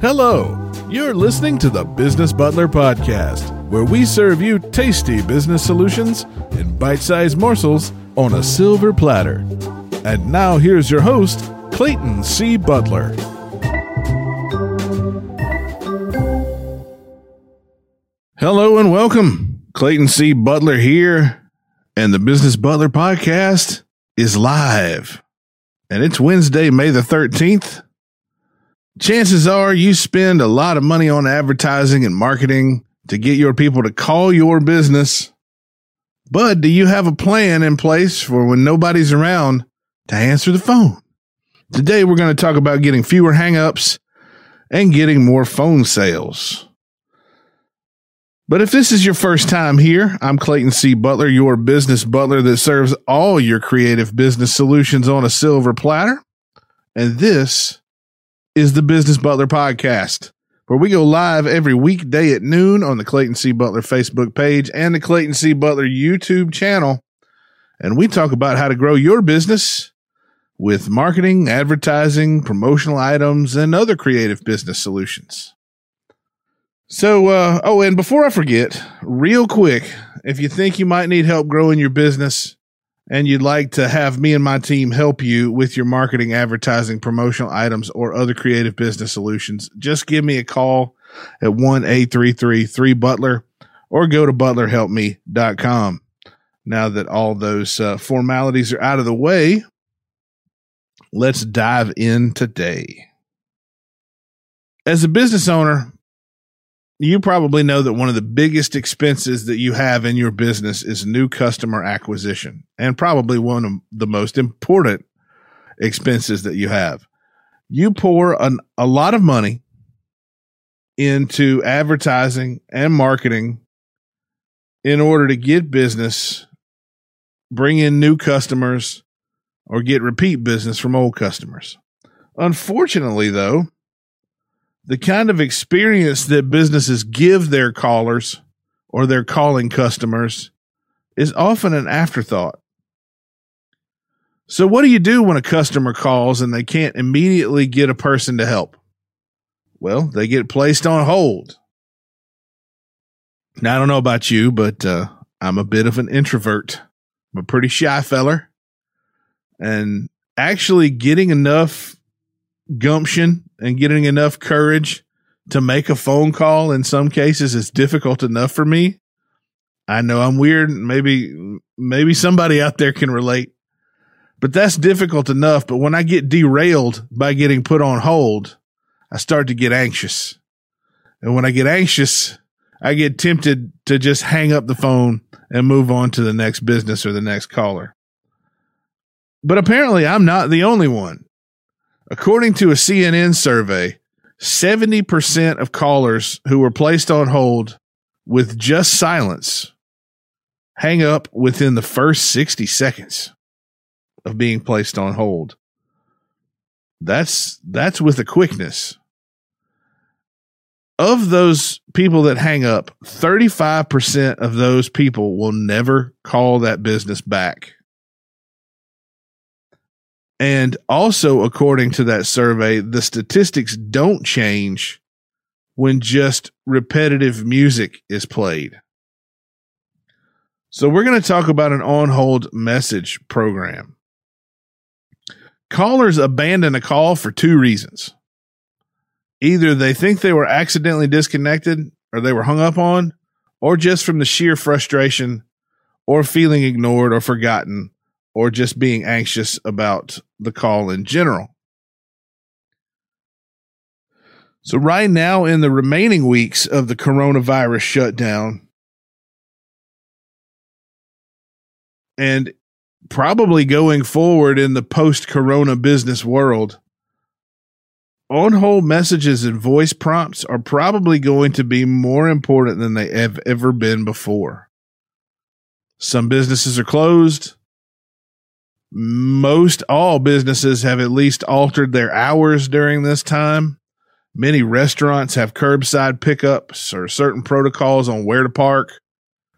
Hello, you're listening to the Business Butler Podcast, where we serve you tasty business solutions in bite sized morsels on a silver platter. And now here's your host, Clayton C. Butler. Hello and welcome. Clayton C. Butler here, and the Business Butler Podcast is live. And it's Wednesday, May the 13th, chances are you spend a lot of money on advertising and marketing to get your people to call your business. But do you have a plan in place for when nobody's around to answer the phone? Today, we're going to talk about getting fewer hangups and getting more phone sales. But if this is your first time here, I'm Clayton C. Butler, your business butler that serves all your creative business solutions on a silver platter. And this is the Business Butler Podcast, where we go live every weekday at noon on the Clayton C. Butler Facebook page and the Clayton C. Butler YouTube channel. And we talk about how to grow your business with marketing, advertising, promotional items, and other creative business solutions. So, uh, oh, and before I forget, real quick, if you think you might need help growing your business, and you'd like to have me and my team help you with your marketing, advertising, promotional items, or other creative business solutions, just give me a call at 1 833 Butler or go to butlerhelpme.com. Now that all those uh, formalities are out of the way, let's dive in today. As a business owner, you probably know that one of the biggest expenses that you have in your business is new customer acquisition and probably one of the most important expenses that you have. You pour an, a lot of money into advertising and marketing in order to get business, bring in new customers, or get repeat business from old customers. Unfortunately, though, the kind of experience that businesses give their callers or their calling customers is often an afterthought. So, what do you do when a customer calls and they can't immediately get a person to help? Well, they get placed on hold. Now, I don't know about you, but uh, I'm a bit of an introvert. I'm a pretty shy feller. And actually getting enough gumption and getting enough courage to make a phone call in some cases is difficult enough for me. I know I'm weird. Maybe, maybe somebody out there can relate, but that's difficult enough. But when I get derailed by getting put on hold, I start to get anxious. And when I get anxious, I get tempted to just hang up the phone and move on to the next business or the next caller. But apparently I'm not the only one. According to a CNN survey, 70% of callers who were placed on hold with just silence hang up within the first 60 seconds of being placed on hold. That's that's with a quickness. Of those people that hang up, 35% of those people will never call that business back. And also, according to that survey, the statistics don't change when just repetitive music is played. So, we're going to talk about an on hold message program. Callers abandon a call for two reasons either they think they were accidentally disconnected or they were hung up on, or just from the sheer frustration or feeling ignored or forgotten or just being anxious about the call in general. So, right now, in the remaining weeks of the coronavirus shutdown, and probably going forward in the post corona business world, on hold messages and voice prompts are probably going to be more important than they have ever been before. Some businesses are closed most all businesses have at least altered their hours during this time. Many restaurants have curbside pickups or certain protocols on where to park,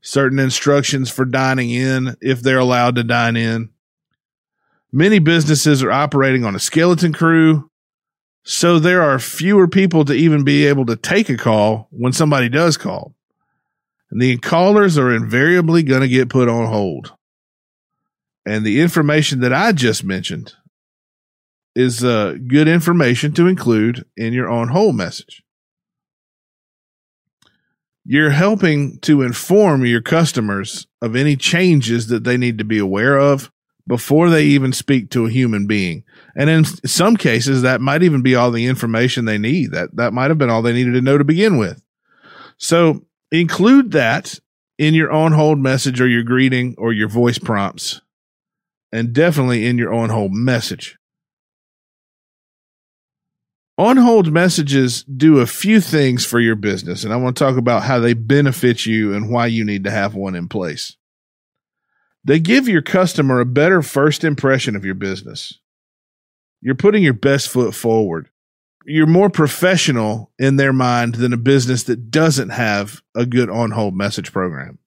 certain instructions for dining in if they're allowed to dine in. Many businesses are operating on a skeleton crew So there are fewer people to even be able to take a call when somebody does call. And the callers are invariably going to get put on hold. And the information that I just mentioned is uh, good information to include in your on hold message. You're helping to inform your customers of any changes that they need to be aware of before they even speak to a human being. And in some cases, that might even be all the information they need. That, that might have been all they needed to know to begin with. So include that in your on hold message or your greeting or your voice prompts and definitely in your on hold message. On hold messages do a few things for your business, and I want to talk about how they benefit you and why you need to have one in place. They give your customer a better first impression of your business. You're putting your best foot forward. You're more professional in their mind than a business that doesn't have a good on hold message program.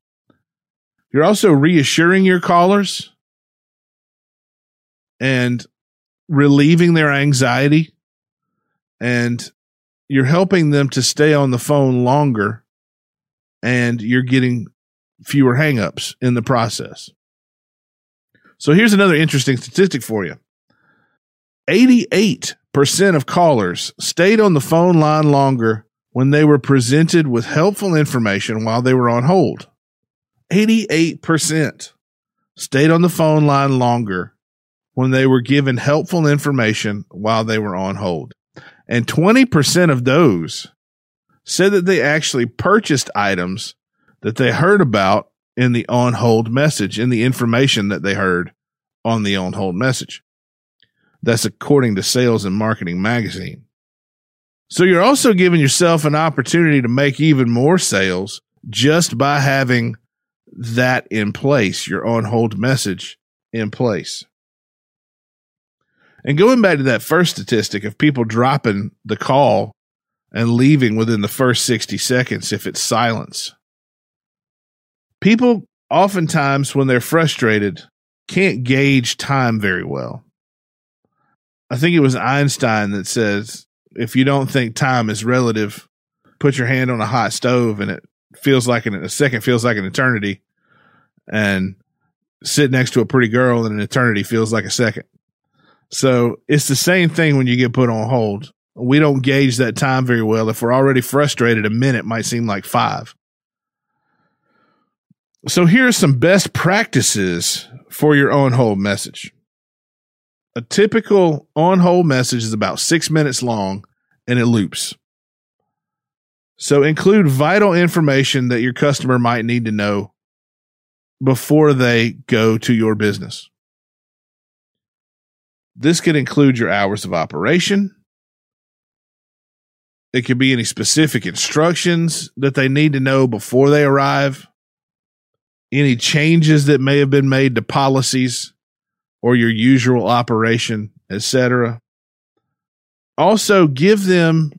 You're also reassuring your callers and relieving their anxiety and you're helping them to stay on the phone longer and you're getting fewer hangups in the process. So here's another interesting statistic for you. 88% of callers stayed on the phone line longer when they were presented with helpful information while they were on hold. 88% stayed on the phone line longer when they were given helpful information while they were on hold. And 20% of those said that they actually purchased items that they heard about in the on hold message, in the information that they heard on the on hold message. That's according to Sales and Marketing Magazine. So you're also giving yourself an opportunity to make even more sales just by having that in place, your on hold message in place. And going back to that first statistic of people dropping the call and leaving within the first 60 seconds if it's silence. People oftentimes, when they're frustrated, can't gauge time very well. I think it was Einstein that says if you don't think time is relative, put your hand on a hot stove and it feels like a second feels like an eternity, and sit next to a pretty girl and an eternity feels like a second. So it's the same thing when you get put on hold. We don't gauge that time very well. If we're already frustrated, a minute might seem like five. So here are some best practices for your on hold message. A typical on hold message is about six minutes long and it loops. So include vital information that your customer might need to know before they go to your business. This could include your hours of operation. It could be any specific instructions that they need to know before they arrive, any changes that may have been made to policies or your usual operation, etc. Also, give them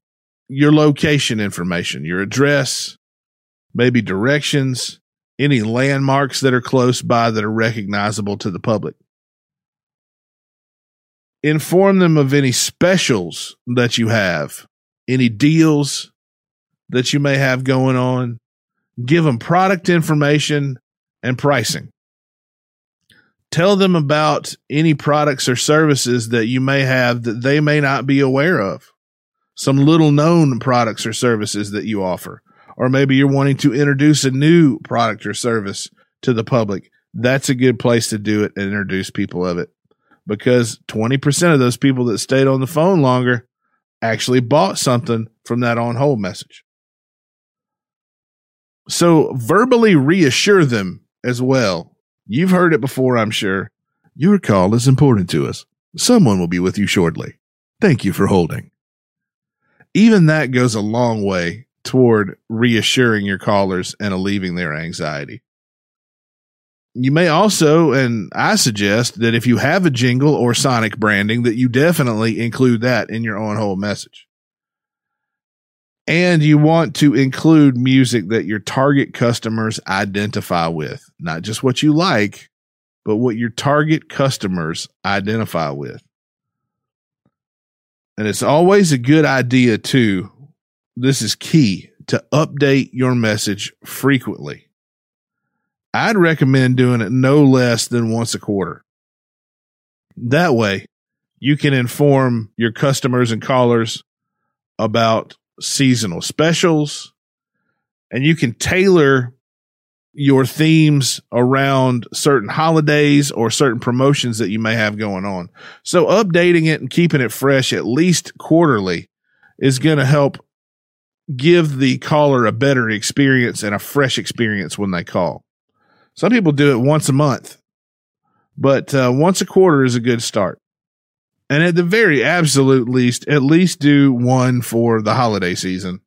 your location information, your address, maybe directions, any landmarks that are close by that are recognizable to the public inform them of any specials that you have, any deals that you may have going on. Give them product information and pricing. Tell them about any products or services that you may have that they may not be aware of. Some little known products or services that you offer. Or maybe you're wanting to introduce a new product or service to the public. That's a good place to do it and introduce people of it because 20% of those people that stayed on the phone longer actually bought something from that on hold message. So verbally reassure them as well. You've heard it before, I'm sure. Your call is important to us. Someone will be with you shortly. Thank you for holding. Even that goes a long way toward reassuring your callers and alleviating their anxiety. You may also, and I suggest that if you have a jingle or sonic branding, that you definitely include that in your own hold message. And you want to include music that your target customers identify with, not just what you like, but what your target customers identify with. And it's always a good idea, too. This is key to update your message frequently. I'd recommend doing it no less than once a quarter. That way, you can inform your customers and callers about seasonal specials and you can tailor your themes around certain holidays or certain promotions that you may have going on. So updating it and keeping it fresh at least quarterly is going to help give the caller a better experience and a fresh experience when they call. Some people do it once a month, but uh, once a quarter is a good start. And at the very absolute least, at least do one for the holiday season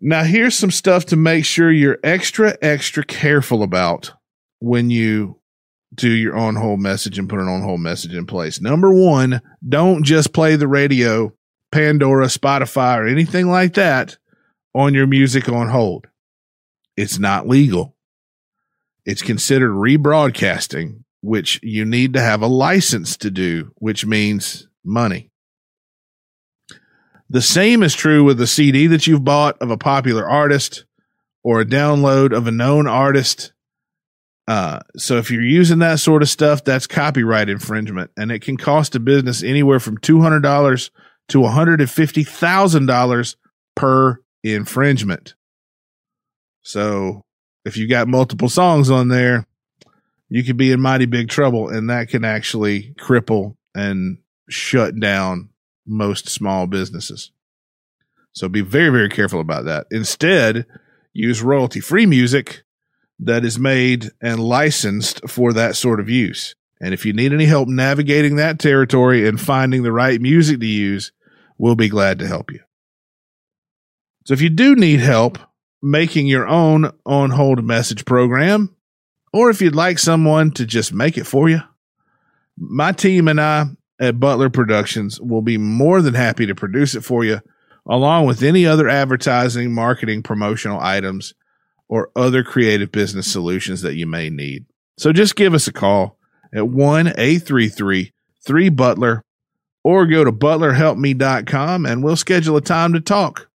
now, here's some stuff to make sure you're extra, extra careful about when you do your on hold message and put an on hold message in place. Number one, don't just play the radio, Pandora, Spotify, or anything like that on your music on hold. It's not legal. It's considered rebroadcasting, which you need to have a license to do, which means money. The same is true with the CD that you've bought of a popular artist or a download of a known artist. Uh, so if you're using that sort of stuff, that's copyright infringement, and it can cost a business anywhere from two hundred dollars to one hundred and fifty thousand dollars per infringement. So if you got multiple songs on there, you could be in mighty big trouble, and that can actually cripple and shut down most small businesses. So be very, very careful about that. Instead, use royalty free music that is made and licensed for that sort of use. And if you need any help navigating that territory and finding the right music to use, we'll be glad to help you. So if you do need help making your own on hold message program, or if you'd like someone to just make it for you, my team and I at Butler Productions will be more than happy to produce it for you, along with any other advertising, marketing, promotional items, or other creative business solutions that you may need. So just give us a call at 1 833 3 Butler or go to butlerhelpme.com and we'll schedule a time to talk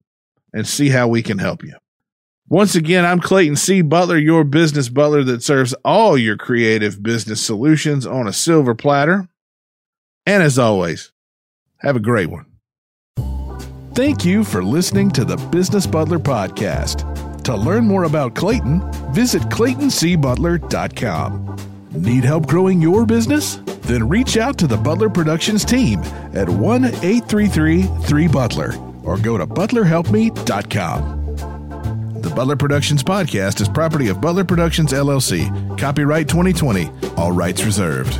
and see how we can help you. Once again, I'm Clayton C. Butler, your business butler that serves all your creative business solutions on a silver platter. And as always, have a great one. Thank you for listening to the Business Butler Podcast. To learn more about Clayton, visit ClaytonCButler.com. Need help growing your business? Then reach out to the Butler Productions team at 1 833 3 Butler or go to ButlerHelpMe.com. Butler Productions Podcast is property of Butler Productions LLC. Copyright 2020. All rights reserved.